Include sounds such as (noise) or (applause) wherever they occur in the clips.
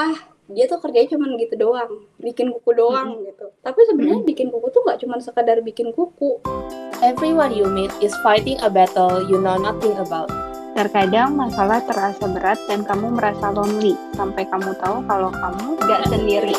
ah dia tuh kerjanya cuma gitu doang bikin kuku doang hmm. gitu tapi sebenarnya hmm. bikin kuku tuh nggak cuma sekadar bikin kuku everyone you meet is fighting a battle you know nothing about Terkadang masalah terasa berat dan kamu merasa lonely sampai kamu tahu kalau kamu gak sendiri.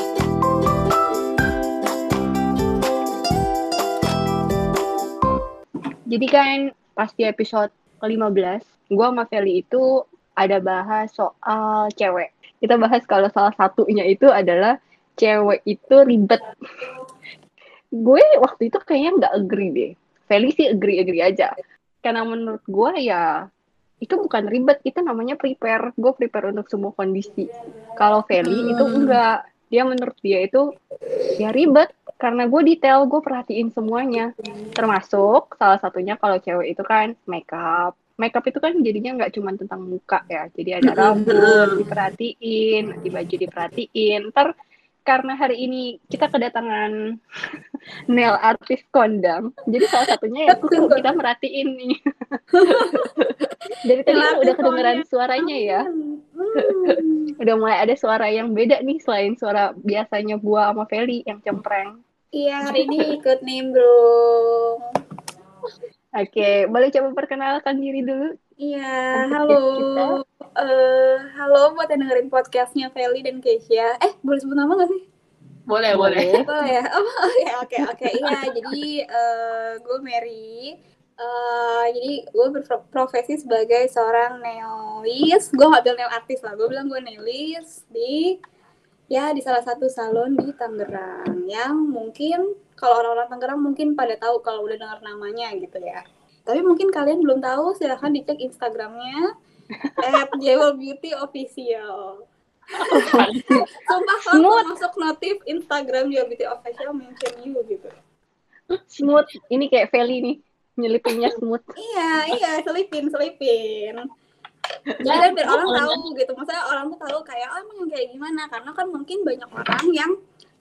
Jadi kan pas di episode ke-15, gue sama Feli itu ada bahas soal cewek. Kita bahas kalau salah satunya itu adalah cewek itu ribet. gue waktu itu kayaknya nggak agree deh. Feli sih agree-agree aja. Karena menurut gue ya itu bukan ribet, itu namanya prepare. Gue prepare untuk semua kondisi. Kalau Feli hmm. itu enggak. Dia menurut dia itu ya ribet karena gue detail gue perhatiin semuanya termasuk salah satunya kalau cewek itu kan makeup makeup itu kan jadinya nggak cuma tentang muka ya. Jadi ada rambut diperhatiin di baju diperhatiin. Ter karena hari ini kita kedatangan (laughs) nail artist kondang jadi salah satunya ya kita merhatiin nih. (laughs) Dari tadi udah kedengeran suaranya ya? (laughs) Udah mulai ada suara yang beda nih selain suara biasanya gua sama Feli yang cempreng. Iya, hari ini ikut nimbrung. Oke, boleh coba perkenalkan diri dulu? Iya, halo. Uh, halo buat yang dengerin podcastnya Feli dan Keisha. Eh, boleh sebut nama gak sih? Boleh, boleh. Boleh (laughs) ya? (laughs) Oh, ya, oke, oke. Iya, jadi uh, gue Mary. Uh, jadi gue berprofesi sebagai seorang nailist. Gue gak bilang nail artis lah, gue bilang gue nailist di ya di salah satu salon di Tangerang yang mungkin kalau orang-orang Tangerang mungkin pada tahu kalau udah dengar namanya gitu ya. Tapi mungkin kalian belum tahu silahkan dicek Instagramnya (laughs) at Beauty Official. (laughs) Sumpah kalau masuk notif Instagram Jewel Beauty Official mention you gitu. Smooth. Ini kayak Feli nih. Nyelipinnya smooth. iya, iya, selipin, selipin jadi kan biar orang tahu gitu. Maksudnya orang tuh tahu kayak oh emang kayak gimana? Karena kan mungkin banyak orang yang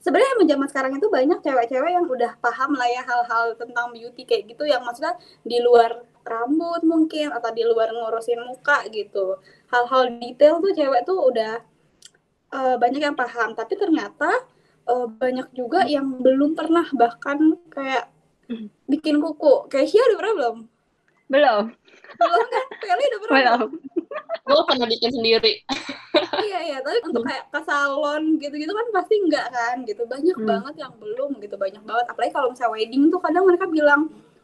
sebenarnya emang zaman sekarang itu banyak cewek-cewek yang udah paham lah ya hal-hal tentang beauty kayak gitu. Yang maksudnya di luar rambut mungkin atau di luar ngurusin muka gitu. Hal-hal detail tuh cewek tuh udah uh, banyak yang paham. Tapi ternyata uh, banyak juga yang belum pernah bahkan kayak hmm. bikin kuku. Kayak Shia udah pernah belum? Belum. Belum kan? Feli udah pernah belum gue pernah bikin sendiri iya iya tapi untuk kayak ke salon gitu-gitu kan pasti enggak kan gitu banyak hmm. banget yang belum gitu banyak banget apalagi kalau misalnya wedding tuh kadang mereka bilang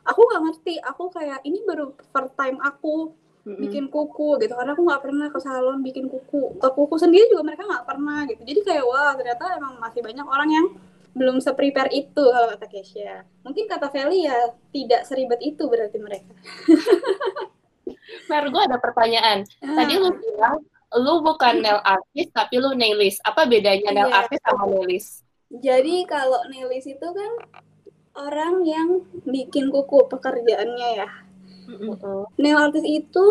aku nggak ngerti aku kayak ini baru first time aku hmm. bikin kuku gitu karena aku nggak pernah ke salon bikin kuku ke kuku sendiri juga mereka nggak pernah gitu jadi kayak wah ternyata emang masih banyak orang yang belum seprepare itu kalau kata Keisha. Mungkin kata Feli ya tidak seribet itu berarti mereka. (laughs) Mer, gue ada pertanyaan. Tadi lu ah. bilang lu bukan nail artist tapi lu nailist. Apa bedanya nail iya. artist sama nailist? Jadi kalau nailist itu kan orang yang bikin kuku pekerjaannya ya. Mm-hmm. Nail artist itu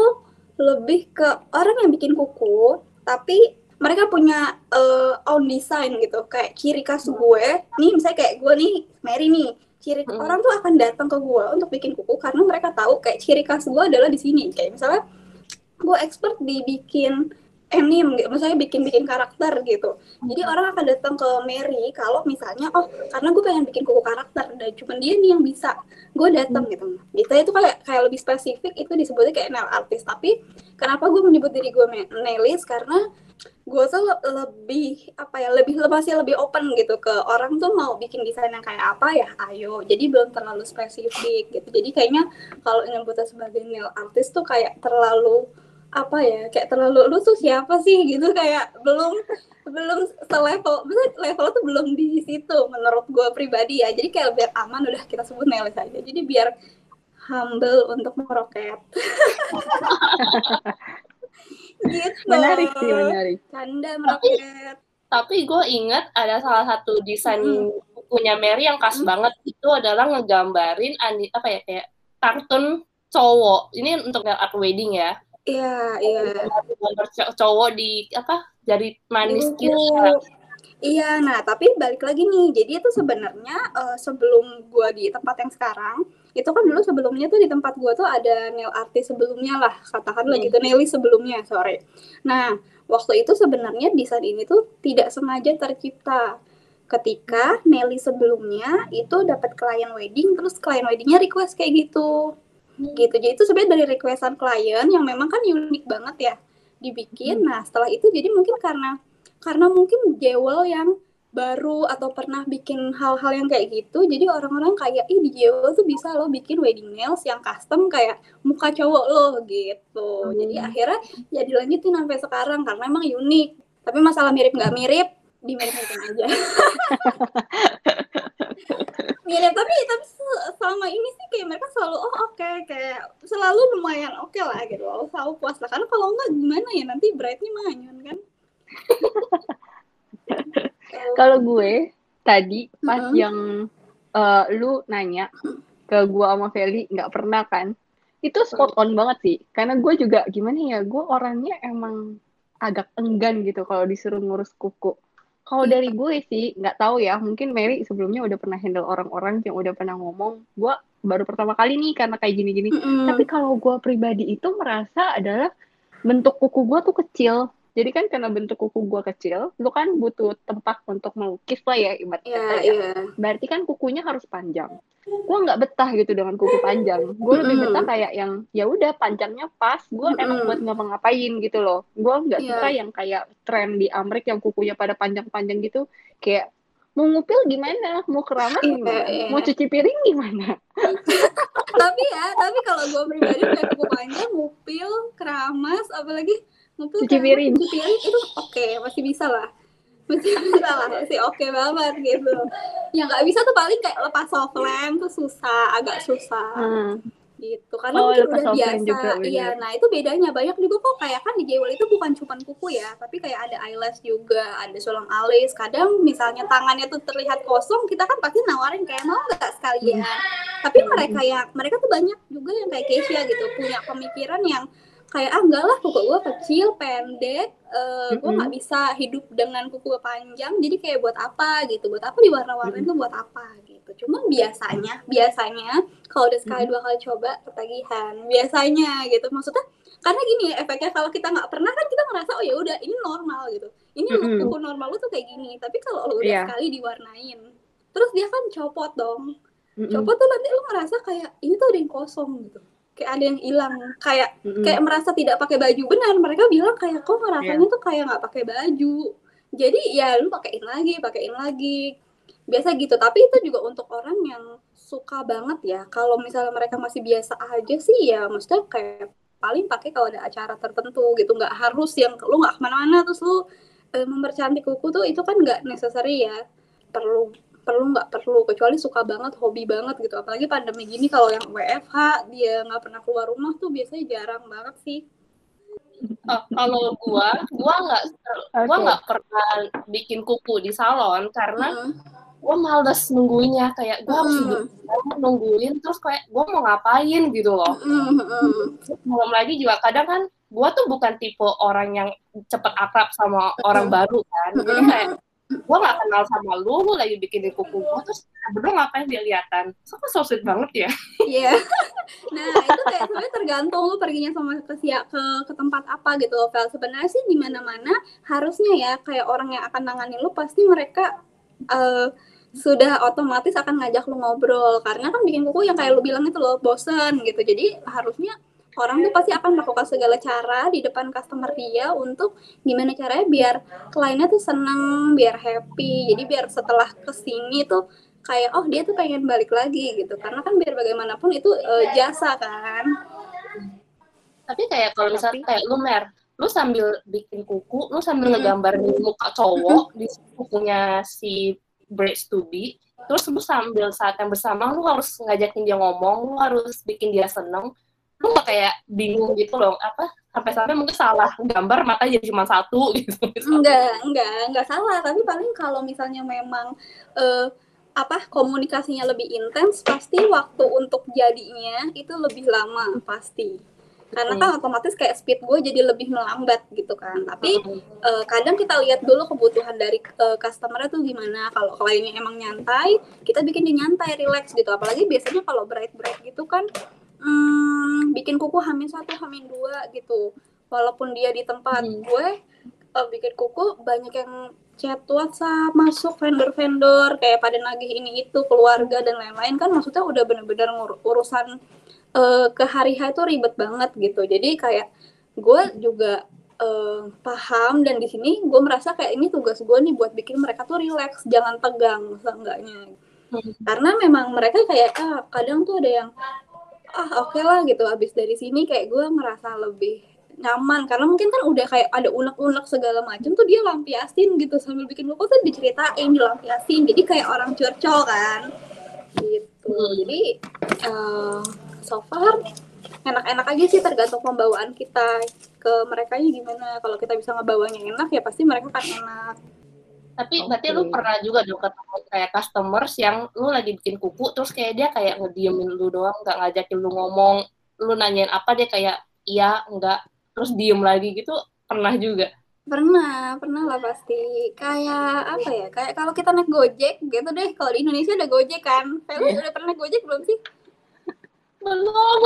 lebih ke orang yang bikin kuku tapi mereka punya uh, own design gitu kayak ciri khas gue nih misalnya kayak gue nih Mary nih ciri hmm. orang tuh akan datang ke gue untuk bikin kuku karena mereka tahu kayak ciri khas gue adalah di sini kayak misalnya gue expert di bikin anime gitu, misalnya bikin-bikin karakter gitu. Jadi hmm. orang akan datang ke Mary kalau misalnya oh karena gue pengen bikin kuku karakter dan cuma dia nih yang bisa, gue datang hmm. gitu. Gitu itu kayak kayak lebih spesifik itu disebutnya kayak nail artist. Tapi kenapa gue menyebut diri gue nailist karena gue tuh lebih apa ya lebih masih lebih open gitu ke orang tuh mau bikin desain yang kayak apa ya ayo jadi belum terlalu spesifik gitu jadi kayaknya kalau nyebutnya sebagai nail artist tuh kayak terlalu apa ya kayak terlalu lu tuh siapa sih? gitu kayak belum belum selevel level tuh belum di situ menurut gue pribadi ya. Jadi kayak biar aman udah kita sebut nail saja jadi biar humble untuk meroket. (laughs) Gitu. Menarik sih menarik. Canda meroket. tapi gue ingat ada salah satu desain hmm. punya Mary yang khas hmm. banget. Itu adalah ngegambarin apa ya kayak kartun cowok. Ini untuk art wedding ya iya iya cowok di apa jadi manis gitu Iya, nah tapi balik lagi nih, jadi itu sebenarnya uh, sebelum gua di tempat yang sekarang, itu kan dulu sebelumnya tuh di tempat gua tuh ada nail artist sebelumnya lah, katakanlah hmm. gitu, nail sebelumnya, sore. Nah, waktu itu sebenarnya desain ini tuh tidak sengaja tercipta ketika Nelly sebelumnya itu dapat klien wedding terus klien weddingnya request kayak gitu. Gitu. Jadi itu sebenarnya dari requestan klien yang memang kan unik banget ya dibikin. Hmm. nah setelah itu jadi mungkin karena karena mungkin Jewel yang baru atau pernah bikin hal-hal yang kayak gitu jadi orang-orang kayak ih di Jewel tuh bisa lo bikin wedding nails yang custom kayak muka cowok lo gitu. Hmm. jadi akhirnya ya dilanjutin sampai sekarang karena emang unik. Tapi masalah mirip nggak mirip dimirip-miripin aja mirip (laughs) tapi tapi selama ini sih kayak mereka selalu oh oke okay, kayak selalu lumayan oke okay lah gitu selalu puas lah karena kalau enggak gimana ya nanti brightnya manyun kan (laughs) Kalau gue tadi pas mm -hmm. yang uh, lu nanya ke gue sama Feli nggak pernah kan? Itu spot on banget sih. Karena gue juga gimana ya, gue orangnya emang agak enggan gitu kalau disuruh ngurus kuku. Kalau iya. dari gue sih nggak tahu ya, mungkin Mary sebelumnya udah pernah handle orang-orang yang udah pernah ngomong, gue baru pertama kali nih karena kayak gini-gini. Mm -hmm. Tapi kalau gue pribadi itu merasa adalah bentuk kuku gue tuh kecil jadi kan karena bentuk kuku gue kecil, lu kan butuh tempat untuk melukis lah ya ibaratnya. Yeah, ya. yeah. Berarti kan kukunya harus panjang. Gue nggak betah gitu dengan kuku panjang. Gue lebih betah kayak yang ya udah panjangnya pas. Gue mm. emang buat ngapa-ngapain gitu loh. Gue nggak yeah. suka yang kayak tren di Amerika yang kukunya pada panjang-panjang gitu. Kayak mau ngupil gimana, mau keramas gimana, yeah, mau cuci piring gimana. (laughs) tapi ya, tapi kalau gue pribadi kayak kuku panjang, ngupil, keramas, apalagi Ngumpul cuci piring. Cuci piring itu oke, okay, masih bisa lah. Masih (laughs) bisa lah, masih oke okay banget gitu. Yang nggak bisa tuh paling kayak lepas soft lamp tuh susah, agak susah. Hmm gitu karena oh, mungkin udah biasa juga, iya nah itu bedanya banyak juga kok kayak kan di jewel itu bukan cuma kuku ya tapi kayak ada eyelash juga ada sulang alis kadang misalnya tangannya tuh terlihat kosong kita kan pasti nawarin kayak mau nggak sekalian hmm. tapi mereka yang mereka tuh banyak juga yang kayak Keisha gitu punya pemikiran yang kayak ah enggak lah kuku gue kecil pendek uh, gue nggak bisa hidup dengan kuku panjang jadi kayak buat apa gitu buat apa di warna-warna itu buat apa gitu. Cuman biasanya biasanya kalau udah sekali dua kali coba ketagihan biasanya gitu. Maksudnya karena gini ya efeknya kalau kita nggak pernah kan kita ngerasa oh ya udah ini normal gitu. Ini mm -hmm. kuku normal lu tuh kayak gini tapi kalau lu udah yeah. sekali diwarnain terus dia kan copot dong. Mm -hmm. copot tuh nanti lu ngerasa kayak ini tuh ada yang kosong gitu kayak ada yang hilang. Kayak mm-hmm. kayak merasa tidak pakai baju. Benar mereka bilang kayak kok rasanya yeah. tuh kayak nggak pakai baju. Jadi ya lu pakaiin lagi pakaiin lagi. Biasa gitu. Tapi itu juga untuk orang yang suka banget ya. Kalau misalnya mereka masih biasa aja sih ya maksudnya kayak paling pakai kalau ada acara tertentu gitu. Nggak harus yang lu nggak ke mana-mana. Terus lu e, mempercantik kuku tuh itu kan nggak necessary ya. Perlu perlu nggak perlu. Kecuali suka banget hobi banget gitu. Apalagi pandemi gini kalau yang WFH dia nggak pernah keluar rumah tuh biasanya jarang banget sih. Oh, kalau gua gua nggak gua nggak pernah bikin kuku di salon karena mm -hmm. gua males nungguinnya kayak gua harus mm nungguin terus kayak gua mau ngapain gitu loh. Mm -hmm. belum lagi juga kadang kan gua tuh bukan tipe orang yang cepet akrab sama orang baru kan. Jadi kayak gue gak kenal sama lu, lu lagi bikin kuku gue, terus berdua ngapain dia lihatan? So, so sweet banget ya. Iya. Yeah. (laughs) nah, itu kayak sebenarnya tergantung lu perginya sama ke, ke, ke tempat apa gitu loh, Vel. Sebenarnya sih di mana-mana harusnya ya, kayak orang yang akan nangani lu, pasti mereka uh, sudah otomatis akan ngajak lu ngobrol. Karena kan bikin kuku yang kayak lu bilang itu loh, bosen gitu. Jadi harusnya orang tuh pasti akan melakukan segala cara di depan customer dia untuk gimana caranya biar kliennya tuh seneng, biar happy. Jadi biar setelah ke sini tuh kayak oh dia tuh pengen balik lagi gitu. Karena kan biar bagaimanapun itu uh, jasa kan. Tapi kayak kalau misalnya kayak lu mer, lu sambil bikin kuku, lu sambil hmm. ngegambar muka cowok di kukunya si Brace to be, terus lu sambil saat yang bersama lu harus ngajakin dia ngomong, lu harus bikin dia seneng, lu gak kayak bingung gitu loh apa sampai-sampai mungkin salah gambar mata jadi cuma satu (laughs) gitu. Enggak enggak enggak salah. Tapi paling kalau misalnya memang uh, apa komunikasinya lebih intens pasti waktu untuk jadinya itu lebih lama pasti. Karena kan otomatis kayak speed gue jadi lebih melambat gitu kan. Tapi uh, kadang kita lihat dulu kebutuhan dari uh, customernya tuh gimana. Kalau kliennya emang nyantai kita bikin dia nyantai relax gitu. Apalagi biasanya kalau bright bright gitu kan hmm, bikin kuku hamil satu hamil dua gitu walaupun dia di tempat hmm. gue uh, bikin kuku banyak yang chat WhatsApp masuk vendor-vendor kayak pada nagih ini itu keluarga dan lain-lain kan maksudnya udah bener-bener urusan uh, ke hari hari itu ribet banget gitu jadi kayak gue juga uh, paham dan di sini gue merasa kayak ini tugas gue nih buat bikin mereka tuh relax jangan tegang seenggaknya hmm. karena memang mereka kayak ah, kadang tuh ada yang ah oke okay lah gitu abis dari sini kayak gue ngerasa lebih nyaman. Karena mungkin kan udah kayak ada unek-unek segala macam tuh dia lampiasin gitu sambil bikin buku tuh diceritain dilampiasin. Jadi kayak orang curcol kan. Gitu. Hmm. jadi uh, so far enak-enak aja sih tergantung pembawaan kita ke mereka gimana. Kalau kita bisa ngebawanya enak ya pasti mereka kan enak tapi okay. berarti lu pernah juga dong ketemu kayak customers yang lu lagi bikin kuku terus kayak dia kayak ngediemin lu doang nggak ngajakin lu ngomong lu nanyain apa dia kayak iya enggak. Terus diem lagi gitu pernah juga? Pernah pernah lah pasti. Kayak apa ya kayak kalau kita naik gojek gitu deh kalau di Indonesia ada gojek kan. Feli udah pernah gojek belum sih? Belum.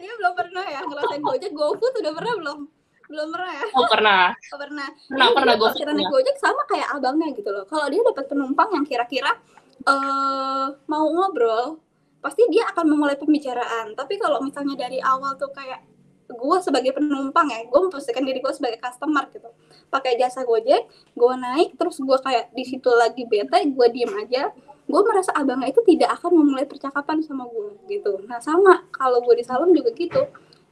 Iya belum pernah ya ngerasain gojek. GoFood udah pernah belum belum pernah ya? Oh pernah. (laughs) Oh, pernah. Pernah Jadi, pernah GoFood kita naik gojek sama kayak abangnya gitu loh. Kalau dia dapat penumpang yang kira-kira uh, mau ngobrol pasti dia akan memulai pembicaraan. Tapi kalau misalnya dari awal tuh kayak gue sebagai penumpang ya gue memposisikan diri gue sebagai customer gitu. Pakai jasa gojek gue naik terus gue kayak di situ lagi bete gue diem aja gue merasa abangnya itu tidak akan memulai percakapan sama gue gitu. Nah sama. Kalau gue di salon juga gitu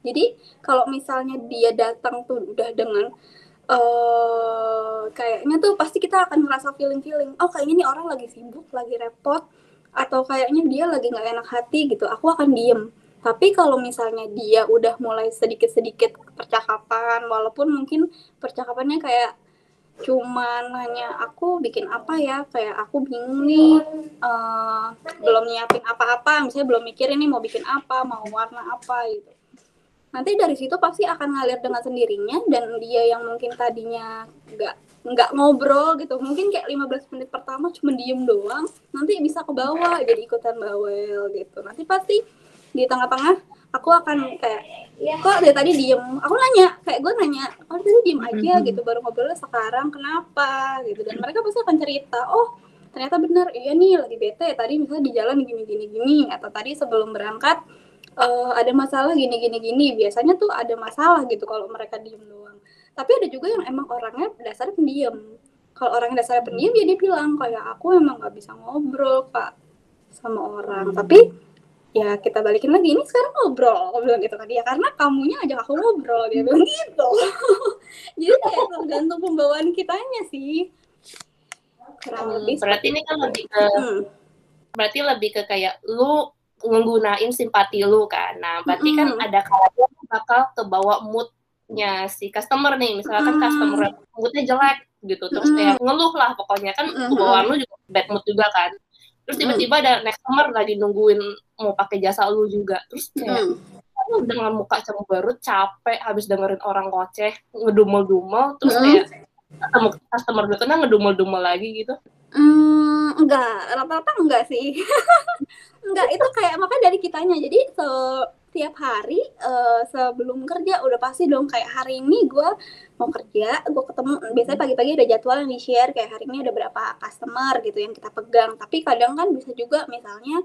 jadi kalau misalnya dia datang tuh udah dengan uh, kayaknya tuh pasti kita akan ngerasa feeling feeling oh kayaknya nih orang lagi sibuk lagi repot atau kayaknya dia lagi nggak enak hati gitu. Aku akan diem. Tapi kalau misalnya dia udah mulai sedikit-sedikit percakapan, walaupun mungkin percakapannya kayak cuma nanya aku bikin apa ya, kayak aku bingung nih, uh, belum nyiapin apa-apa, misalnya belum mikir ini mau bikin apa, mau warna apa gitu. Nanti dari situ pasti akan ngalir dengan sendirinya dan dia yang mungkin tadinya nggak nggak ngobrol gitu. Mungkin kayak 15 menit pertama cuma diem doang nanti bisa ke bawah jadi ikutan bawel gitu. Nanti pasti di tengah-tengah aku akan kayak kok dari tadi diem? Aku nanya kayak gue nanya oh tadi diem aja mm-hmm. gitu baru ngobrol sekarang kenapa? Gitu. Dan mereka pasti akan cerita oh ternyata benar iya nih lagi bete tadi misalnya di jalan gini gini gini atau tadi sebelum berangkat uh, ada masalah gini gini gini. Biasanya tuh ada masalah gitu kalau mereka diem doang. Tapi ada juga yang emang orangnya dasarnya pendiam. Kalau orangnya dasarnya pendiam ya dia bilang kayak aku emang nggak bisa ngobrol kak sama orang. Hmm. tapi ya kita balikin lagi. Ini sekarang ngobrol aku bilang gitu tadi ya. Karena kamunya ajak aku ngobrol dia bilang gitu. (laughs) Jadi kayak tergantung pembawaan kitanya sih. Kurang hmm, berarti ini kan lebih ke hmm. berarti lebih ke kayak lu menggunain simpati lu kan nah berarti kan hmm. kan ada kalanya bakal ke bawa moodnya si customer nih misalkan hmm. customer moodnya jelek gitu terus hmm. kayak ngeluh lah pokoknya kan hmm. bawaan lu juga bad mood juga kan terus tiba-tiba ada next summer lagi nungguin mau pakai jasa lu juga terus kayak mm. lu dengan muka cemberut capek habis dengerin orang ngoceh ngedumel-dumel terus mm. kayak ketemu customer berikutnya ngedumel-dumel lagi gitu Hmm, enggak, rata-rata enggak sih. (laughs) enggak, itu kayak makanya dari kitanya. Jadi setiap hari uh, sebelum kerja udah pasti dong kayak hari ini gue mau kerja gue ketemu biasanya pagi-pagi ada jadwal yang di share kayak hari ini ada berapa customer gitu yang kita pegang tapi kadang kan bisa juga misalnya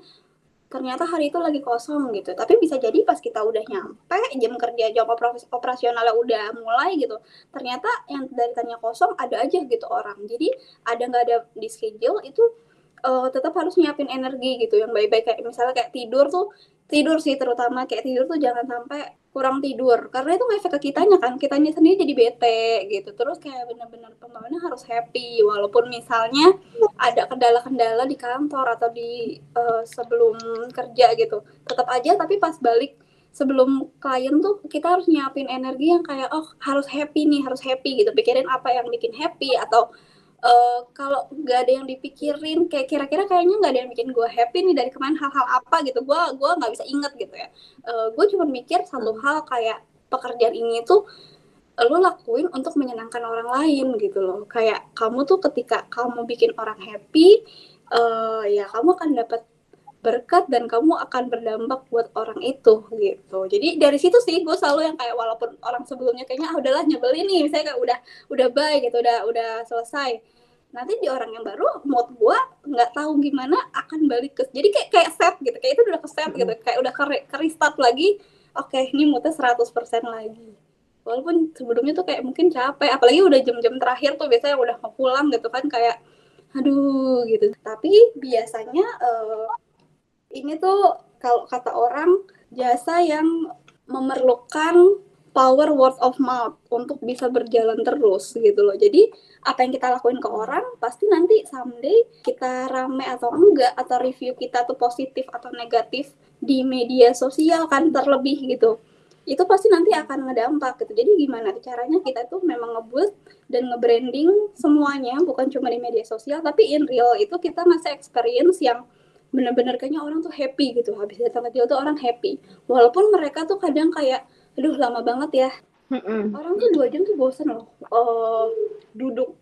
ternyata hari itu lagi kosong gitu. Tapi bisa jadi pas kita udah nyampe jam kerja jam operasionalnya udah mulai gitu ternyata yang dari tanya kosong ada aja gitu orang. Jadi ada nggak ada di schedule itu uh, tetap harus nyiapin energi gitu yang baik-baik. Kayak misalnya kayak tidur tuh tidur sih terutama. Kayak tidur tuh jangan sampai kurang tidur karena itu ngefek ke kitanya kan. Kitanya sendiri jadi bete gitu. Terus kayak benar-benar pemainnya harus happy. Walaupun misalnya ada kendala-kendala di kantor atau di uh, sebelum kerja gitu. Tetap aja tapi pas balik sebelum klien tuh kita harus nyiapin energi yang kayak oh harus happy nih harus happy gitu. Pikirin apa yang bikin happy atau uh, kalau nggak ada yang dipikirin kayak kira-kira kayaknya nggak ada yang bikin gue happy nih dari kemarin hal-hal apa gitu. Gue gua nggak bisa inget gitu ya. Uh, gue cuma mikir satu hal kayak pekerjaan ini tuh lo lakuin untuk menyenangkan orang lain gitu loh. Kayak kamu tuh ketika kamu bikin orang happy uh, ya kamu akan dapat berkat dan kamu akan berdampak buat orang itu gitu. Jadi dari situ sih gue selalu yang kayak walaupun orang sebelumnya kayaknya ah udahlah nyebelin nih misalnya kayak udah udah baik gitu udah udah selesai. Nanti di orang yang baru mood gue nggak tahu gimana akan balik ke jadi kayak kayak set gitu kayak itu udah ke set gitu kayak udah ke, ke restart lagi oke okay, ini moodnya 100% lagi. Walaupun sebelumnya tuh kayak mungkin capek apalagi udah jam-jam terakhir tuh biasanya udah mau pulang gitu kan kayak aduh gitu. Tapi biasanya uh, ini tuh kalau kata orang jasa yang memerlukan power word of mouth untuk bisa berjalan terus gitu loh. Jadi apa yang kita lakuin ke orang pasti nanti someday kita rame atau enggak atau review kita tuh positif atau negatif di media sosial kan terlebih gitu. Itu pasti nanti akan ngedampak gitu. Jadi gimana caranya kita tuh memang ngebuat dan nge-branding semuanya bukan cuma di media sosial tapi in real itu kita ngasih experience yang bener-bener kayaknya orang tuh happy gitu. Habis datang ke tuh orang happy. Walaupun mereka tuh kadang kayak aduh lama banget ya. Orang tuh dua jam tuh bosan loh. Uh, duduk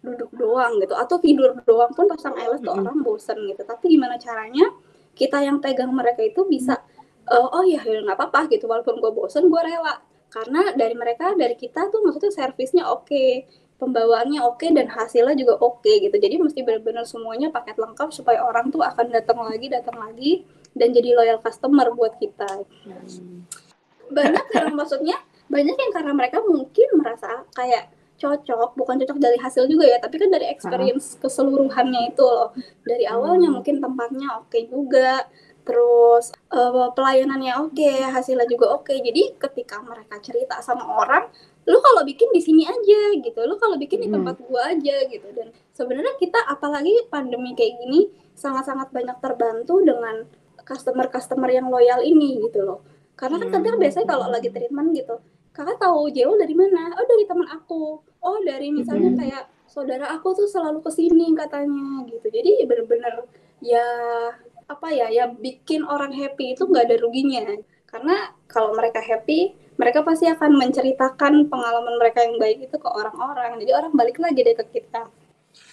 duduk doang gitu. Atau tidur doang pun pasang mm tuh orang bosan gitu. Tapi gimana caranya kita yang pegang mereka itu bisa uh, oh ya, ya nggak apa-apa gitu. Walaupun gue bosan gue rela. Karena dari mereka dari kita tuh maksudnya servisnya oke. okay pembawaannya oke okay dan hasilnya juga oke okay, gitu jadi mesti benar-benar semuanya paket lengkap supaya orang tuh akan datang lagi datang lagi dan jadi loyal customer buat kita hmm. banyak (laughs) yang maksudnya banyak yang karena mereka mungkin merasa kayak cocok bukan cocok dari hasil juga ya tapi kan dari experience keseluruhannya itu loh dari awalnya hmm. mungkin tempatnya oke okay juga terus uh, pelayanannya oke okay, hasilnya juga oke okay. jadi ketika mereka cerita sama orang lu kalau bikin di sini aja gitu lu kalau bikin di hmm. tempat gua aja gitu dan sebenarnya kita apalagi pandemi kayak gini sangat-sangat banyak terbantu dengan customer-customer yang loyal ini gitu loh karena kan kadang hmm. biasanya kalau lagi treatment gitu kakak tahu jauh dari mana oh dari teman aku oh dari misalnya hmm. kayak saudara aku tuh selalu ke sini katanya gitu jadi bener-bener ya apa ya ya bikin orang happy itu nggak ada ruginya karena kalau mereka happy mereka pasti akan menceritakan pengalaman mereka yang baik itu ke orang-orang. Jadi orang balik lagi deh ke kita.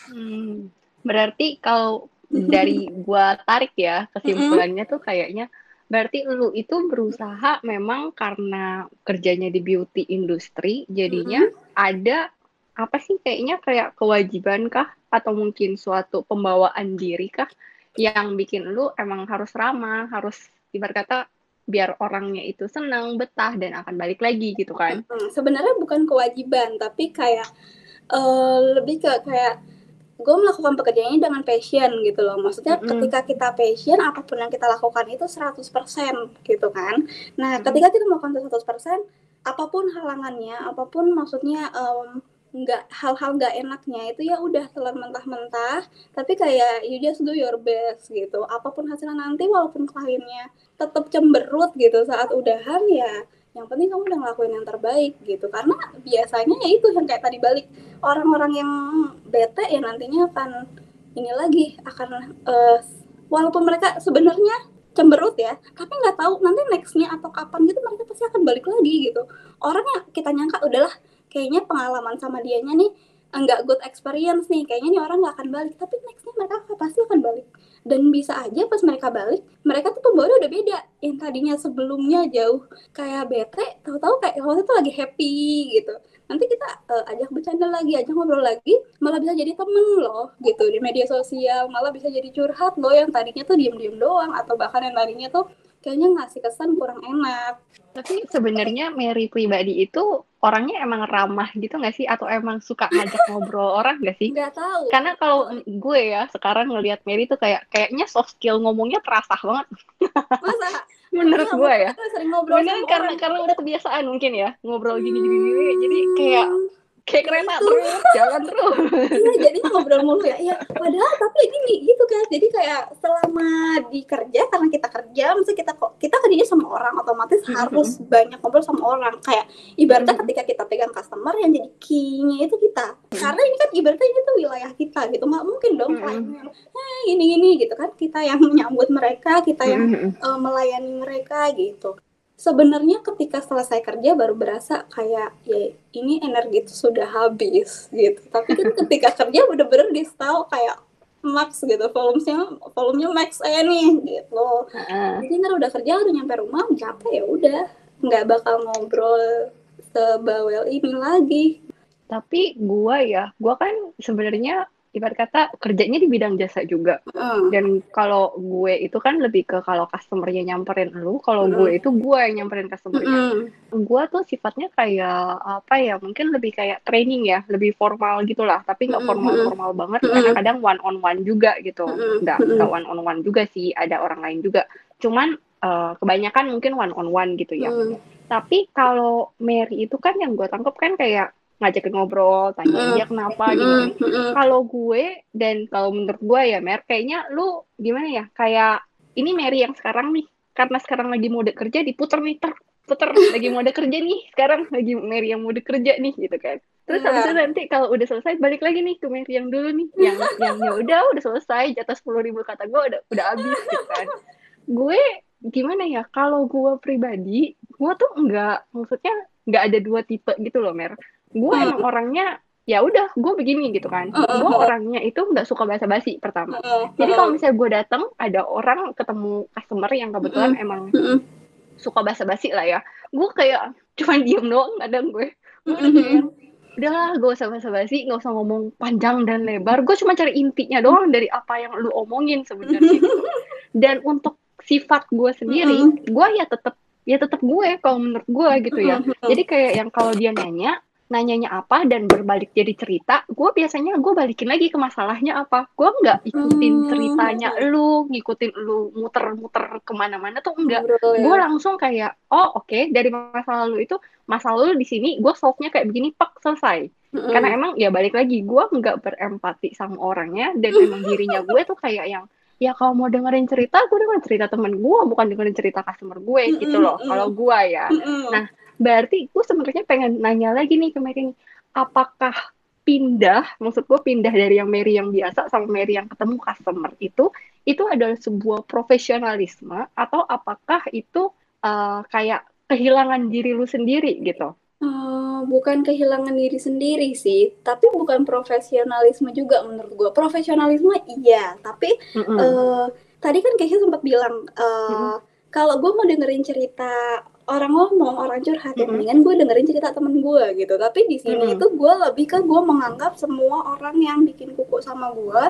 Hmm, berarti kalau (laughs) dari gua tarik ya kesimpulannya tuh kayaknya berarti lu itu berusaha memang karena kerjanya di beauty industry jadinya mm-hmm. ada apa sih kayaknya kayak kewajiban kah? Atau mungkin suatu pembawaan diri kah yang bikin lu emang harus ramah harus ibarat kata biar orangnya itu senang, betah dan akan balik lagi gitu kan. Hmm, sebenarnya bukan kewajiban, tapi kayak uh, lebih ke kayak gue melakukan pekerjaannya dengan passion gitu loh. Maksudnya mm -hmm. ketika kita passion, apa pun yang kita lakukan itu 100% gitu kan. Nah, mm -hmm. ketika kita melakukan itu 100%, apa pun halangannya, apa pun maksudnya um, nggak hal-hal nggak enaknya itu ya udah telan mentah-mentah tapi kayak you just do your best gitu. Apa pun hasilnya nanti walaupun kliennya tetap cemberut gitu saat udahan ya yang penting kamu udah ngelakuin yang terbaik gitu. Karena biasanya ya itu yang kayak tadi balik orang-orang yang bete ya nantinya akan ini lagi akan uh, walaupun mereka sebenarnya cemberut ya tapi nggak tahu nanti nextnya atau kapan gitu mereka pasti akan balik lagi gitu. Orang yang kita nyangka udahlah kayaknya pengalaman sama dianya nih enggak good experience nih. Kayaknya nih orang nggak akan balik. Tapi nextnya mereka pasti akan balik. Dan bisa aja pas mereka balik mereka tuh pembawa udah beda yang tadinya sebelumnya jauh. Kayak bete tahu-tahu kayak waktu itu lagi happy gitu. Nanti kita uh, ajak bercanda lagi ajak ngobrol lagi malah bisa jadi temen loh gitu di media sosial. Malah bisa jadi curhat loh yang tadinya tuh diem-diem doang atau bahkan yang tadinya tuh kayaknya ngasih kesan kurang enak. Tapi sebenarnya Mary pribadi itu orangnya emang ramah gitu nggak sih? Atau emang suka ngajak (laughs) ngobrol orang nggak sih? Nggak tahu. Karena kalau gue ya sekarang ngelihat Mary tuh kayak kayaknya soft skill ngomongnya terasa banget. Masa? (laughs) Menurut gue ya. Sering ngobrol karena karena udah kebiasaan mungkin ya ngobrol gini gini gini. Jadi kayak kayak kereta itu. terus jalan terus iya jadi ngobrol mulu ya iya padahal tapi gini gitu kan jadi kayak selama di kerja karena kita kerja misalnya kita kok kita kerjanya sama orang otomatis mm-hmm. harus banyak ngobrol sama orang kayak ibaratnya mm-hmm. ketika kita pegang customer yang jadi key-nya itu kita mm-hmm. karena ini kan ibaratnya ini tuh wilayah kita gitu nggak mungkin dong mm-hmm. eh gini gini gitu kan kita yang (laughs) menyambut mereka kita yang mm-hmm. uh, melayani mereka gitu sebenarnya ketika selesai kerja baru berasa kayak ya ini energi itu sudah habis gitu. Tapi kan ketika kerja bener-bener di style kayak max gitu volumenya volumenya max aja nih gitu. Jadi ntar udah kerja udah nyampe rumah capek ya udah. Nggak bakal ngobrol sebawel ini lagi. Tapi gua ya gua kan sebenarnya ibarat kata kerjanya di bidang jasa juga. Mm. Dan kalau gue itu kan lebih ke kalau customernya nyamperin lu, kalau mm. gue itu gue yang nyamperin customernya. Mm. Gue tuh sifatnya kayak apa ya, mungkin lebih kayak training ya, lebih formal gitulah, tapi nggak formal-formal banget karena kadang one on one juga gitu. Nggak nggak one on one juga sih, ada orang lain juga. Cuman uh, kebanyakan mungkin one on one gitu ya. Tapi kalau Mary itu kan yang gue tangkap kan kayak ngajakin ngobrol, tanya dia kenapa gitu. Kalau gue dan kalau menurut gue ya Mer, kayaknya lu gimana ya? Kayak ini Mary yang sekarang nih, karena sekarang lagi mode kerja diputer nih ter puter (laughs) lagi mode kerja nih sekarang lagi Mary yang mode kerja nih gitu kan. Terus habis itu nanti kalau udah selesai balik lagi nih ke Mary yang dulu nih yang (laughs) yang ya udah udah selesai jatah sepuluh ribu kata gue udah udah habis gitu kan. Gue gimana ya kalau gue pribadi gue tuh enggak maksudnya nggak ada dua tipe gitu loh Mer gue hmm. emang orangnya ya udah gue begini gitu kan. Uh, uh, gue orangnya itu nggak suka bahasa basi pertama. Uh, jadi kalau misalnya gue datang ada orang ketemu customer yang kebetulan emang suka bahasa basi lah ya. Gue kayak cuma (laughs) diem doang kadang gue. Udahlah gue usah bahasa basi nggak usah ngomong panjang dan lebar. Gue cuma cari intinya doang dari apa yang lu omongin sebenarnya gitu. (laughs) dan untuk sifat gue sendiri gue ya tetap ya tetap gue kalau menurut gue gitu ya. jadi kayak yang kalau dia nanya nanyanya apa dan berbalik jadi cerita, gue biasanya gue balikin lagi ke masalahnya apa. Gue nggak ikutin hmm. ceritanya lu, ngikutin lu muter-muter ke mana-mana tuh enggak. Ya. Gue langsung kayak, oh oke okay, dari masa lalu itu, masa lalu di sini gue solve-nya kayak begini, pak selesai. Mm. Karena emang ya balik lagi, gue nggak berempati sama orangnya dan emang dirinya (laughs) gue tuh kayak yang ya kalau mau dengerin cerita gue dengerin cerita temen gue bukan dengerin cerita customer gue mm -mm, gitu loh kalau gue ya mm -mm. nah berarti gue sebenarnya pengen nanya lagi nih ke Mary apakah pindah maksud gue pindah dari yang Mary yang biasa sama Mary yang ketemu customer itu itu adalah sebuah profesionalisme atau apakah itu uh, kayak kehilangan diri lu sendiri gitu Uh, bukan kehilangan diri sendiri sih, tapi bukan profesionalisme juga menurut gue. Profesionalisme iya, tapi mm -hmm. uh, tadi kan kayaknya sempat bilang uh, mm -hmm. kalau gue mau dengerin cerita orang ngomong orang curhat mm -hmm. mendingan gue dengerin cerita temen gue gitu tapi di sini mm -hmm. itu gue lebih ke gue menganggap semua orang yang bikin kuku sama gue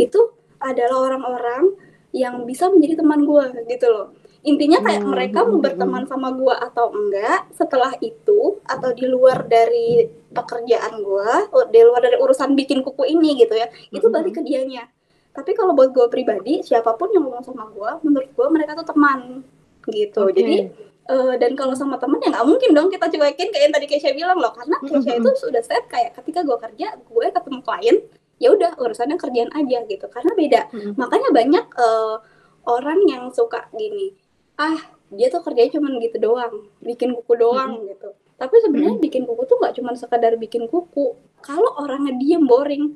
itu adalah orang-orang yang bisa menjadi teman gue gitu loh intinya kayak hmm. mereka mau berteman sama gue atau enggak setelah itu atau di luar dari pekerjaan gue di luar dari urusan bikin kuku ini gitu ya itu balik ke dianya tapi kalau buat gue pribadi siapa pun yang ngomong sama gue menurut gue mereka tuh teman gitu okay. jadi Uh, dan kalau sama temen ya nggak mungkin dong kita cuekin kayak yang tadi Keisha bilang loh karena Keisha itu sudah set kayak ketika gue kerja gue ketemu klien ya udah urusannya kerjaan aja gitu karena beda hmm. makanya banyak uh, orang yang suka gini ah dia tuh kerjanya cuma gitu doang bikin kuku doang hmm. gitu tapi sebenarnya hmm. bikin kuku tuh nggak cuma sekadar bikin kuku kalau orangnya diem boring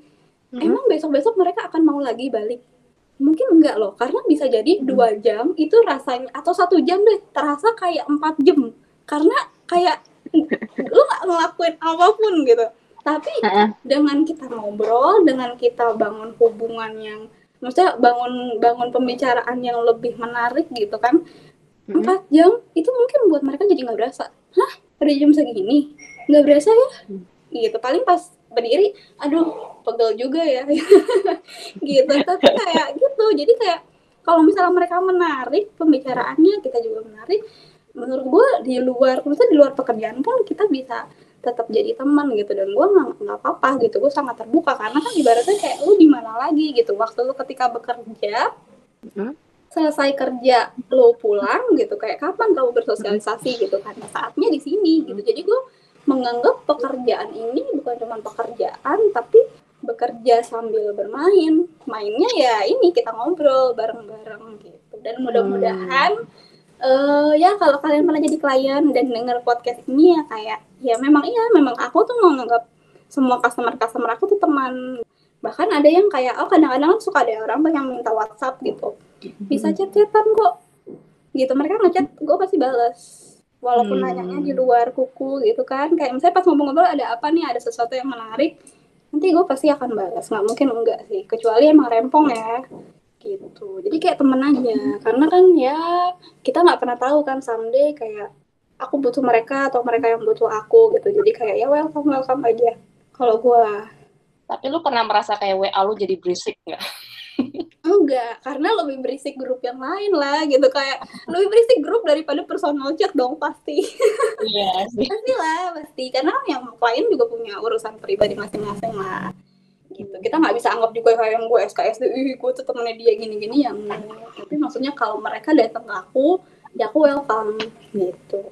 hmm. emang besok besok mereka akan mau lagi balik mungkin enggak loh karena bisa jadi hmm. dua jam itu rasanya atau satu jam deh terasa kayak empat jam. Karena kayak (laughs) lu nggak ngelakuin apa pun gitu. Tapi dengan kita ngobrol dengan kita bangun hubungan yang maksudnya bangun bangun pembicaraan yang lebih menarik gitu kan empat jam itu mungkin buat mereka jadi nggak berasa. Hah ada jam segini? Nggak berasa ya? Mm. gitu paling pas berdiri aduh pegel juga ya. (laughs) Gitu. Tapi kayak gitu. Jadi kayak kalau misalnya mereka menarik pembicaraannya kita juga menarik menurut gue di luar maksudnya di luar pekerjaan pun kita bisa tetap jadi teman gitu. Dan gue nggak nggak apa-apa gitu. Gue sangat terbuka karena kan ibaratnya kayak lu di mana lagi? gitu. Waktu lu ketika bekerja hmm? selesai kerja lo pulang gitu. Kayak kapan kamu bersosialisasi? gitu kan. Saatnya di sini gitu. Jadi gue menganggap pekerjaan ini bukan cuma pekerjaan tapi bekerja sambil bermain. Mainnya ya ini kita ngobrol bareng-bareng gitu. Dan mudah-mudahan hmm. uh, ya kalau kalian pernah jadi klien dan denger podcast ini ya kayak ya memang iya memang aku tuh menganggap semua customer customer aku tuh teman. Bahkan ada yang kayak oh kadang-kadang suka ada orang yang minta WhatsApp gitu. Bisa chat-chatan kok. Gitu mereka ngechat gue pasti balas walaupun hmm. nanyanya di luar kuku gitu kan kayak misalnya pas ngobrol-ngobrol ada apa nih ada sesuatu yang menarik nanti gue pasti akan balas. Nggak mungkin enggak sih kecuali emang rempong ya gitu. Jadi kayak temen aja karena kan ya kita nggak pernah tahu kan someday kayak aku butuh mereka atau mereka yang butuh aku gitu. Jadi kayak ya welcome welcome aja. Kalau gue tapi lu pernah merasa kayak WA lu jadi berisik nggak enggak karena lebih berisik grup yang lain lah gitu. Kayak lebih berisik grup daripada personal chat dong pasti. Iya sih. Pasti lah pasti. Karena yang lain juga punya urusan pribadi masing-masing lah gitu. Kita nggak bisa anggap juga kayak yang gue SKSD ih gue tuh temennya dia gini-gini yang tapi maksudnya kalau mereka datang ke aku ya aku welcome gitu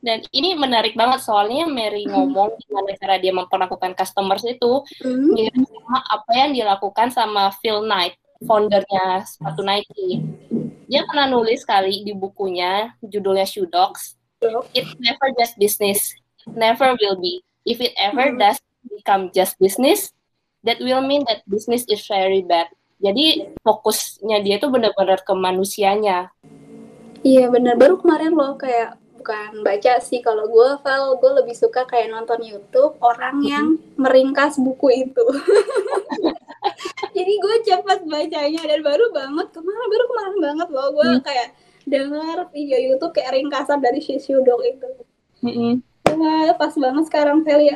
dan ini menarik banget soalnya Mary hmm. ngomong gimana cara dia memperlakukan customers itu mm. mirip sama apa yang dilakukan sama Phil Knight foundernya sepatu Nike dia pernah nulis sekali di bukunya judulnya Shoe Dogs it's never just business it never will be if it ever mm. does become just business that will mean that business is very bad jadi fokusnya dia itu benar-benar ke manusianya Iya benar baru kemarin loh kayak bukan baca sih. Kalau gue Val gue lebih suka kayak nonton YouTube orang yang meringkas buku itu. (laughs) Jadi gue cepat bacanya dan baru banget kemarin baru kemarin banget loh gue hmm. kayak dengar video YouTube kayak ringkasan dari Shishudok itu. Hmm. ya pas banget sekarang Feli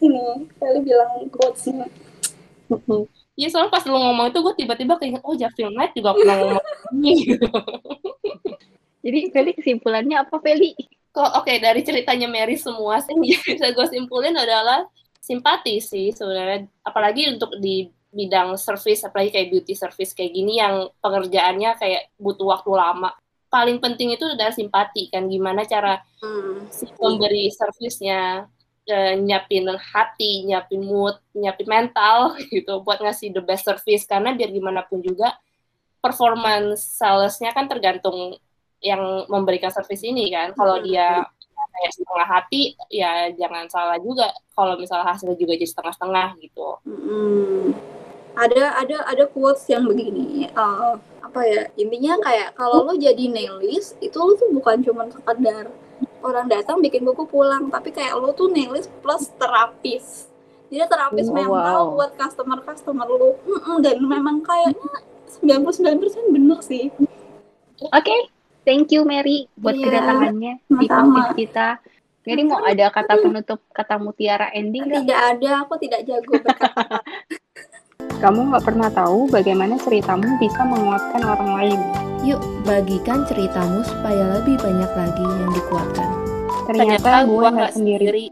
ini Feli bilang quotesnya. Iya soalnya pas lu ngomong itu gue tiba-tiba keinget oh Javil Knight juga pernah ngomong ini (laughs) Jadi Feli kesimpulannya apa Feli? Kok oke okay, dari ceritanya Mary semua sih (laughs) bisa gue simpulin adalah simpati sih sebenarnya apalagi untuk di bidang service apalagi kayak beauty service kayak gini yang pengerjaannya kayak butuh waktu lama paling penting itu adalah simpati kan gimana cara hmm. si pemberi servisnya uh, nyiapin hati nyiapin mood nyiapin mental (laughs) gitu buat ngasih the best service karena biar gimana pun juga performance salesnya kan tergantung yang memberikan servis ini kan kalau dia kayak setengah hati ya jangan salah juga kalau misalnya hasilnya juga jadi setengah-setengah gitu hmm. ada ada ada quotes yang begini uh, apa ya intinya kayak kalau lo jadi nailis itu lo tuh bukan cuma sekedar orang datang bikin buku pulang tapi kayak lo tuh nailis plus terapis jadi terapis oh, mental wow. buat customer customer lo dan memang kayaknya 99% bener sih oke okay. Thank you Mary buat yeah. kedatangannya di podcast kita. Mary mau ada kata penutup, kata mutiara ending Tidak gak? ada, aku tidak jago berkata. (laughs) Kamu nggak pernah tahu bagaimana ceritamu bisa menguatkan orang lain. Yuk, bagikan ceritamu supaya lebih banyak lagi yang dikuatkan. Ternyata, Ternyata gue nggak sendiri. sendiri.